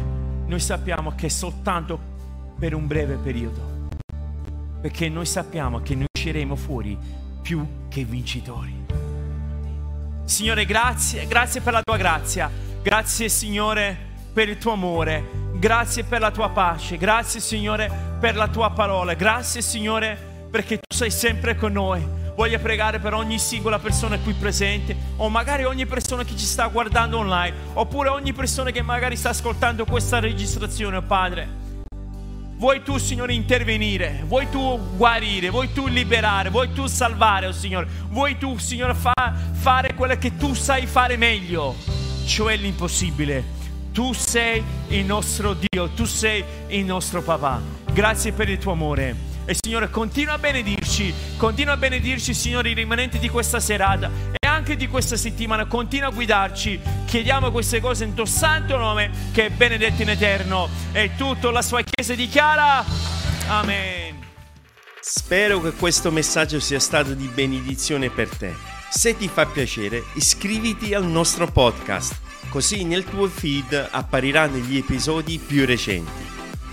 noi sappiamo che è soltanto per un breve periodo, perché noi sappiamo che noi usciremo fuori più che vincitori. Signore, grazie, grazie per la tua grazia, grazie Signore per il tuo amore, Grazie per la tua pace, grazie Signore per la tua parola, grazie Signore perché tu sei sempre con noi. Voglio pregare per ogni singola persona qui presente o magari ogni persona che ci sta guardando online oppure ogni persona che magari sta ascoltando questa registrazione, Padre. Vuoi tu, Signore, intervenire? Vuoi tu guarire? Vuoi tu liberare? Vuoi tu salvare, oh Signore? Vuoi tu, Signore, fa- fare quello che tu sai fare meglio, cioè l'impossibile? Tu sei il nostro Dio, tu sei il nostro papà. Grazie per il tuo amore. E Signore, continua a benedirci, continua a benedirci, Signore, i rimanenti di questa serata e anche di questa settimana. Continua a guidarci. Chiediamo queste cose in tuo santo nome, che è benedetto in eterno. E tutto la sua chiesa dichiara. Amen. Spero che questo messaggio sia stato di benedizione per te. Se ti fa piacere, iscriviti al nostro podcast così nel tuo feed appariranno gli episodi più recenti.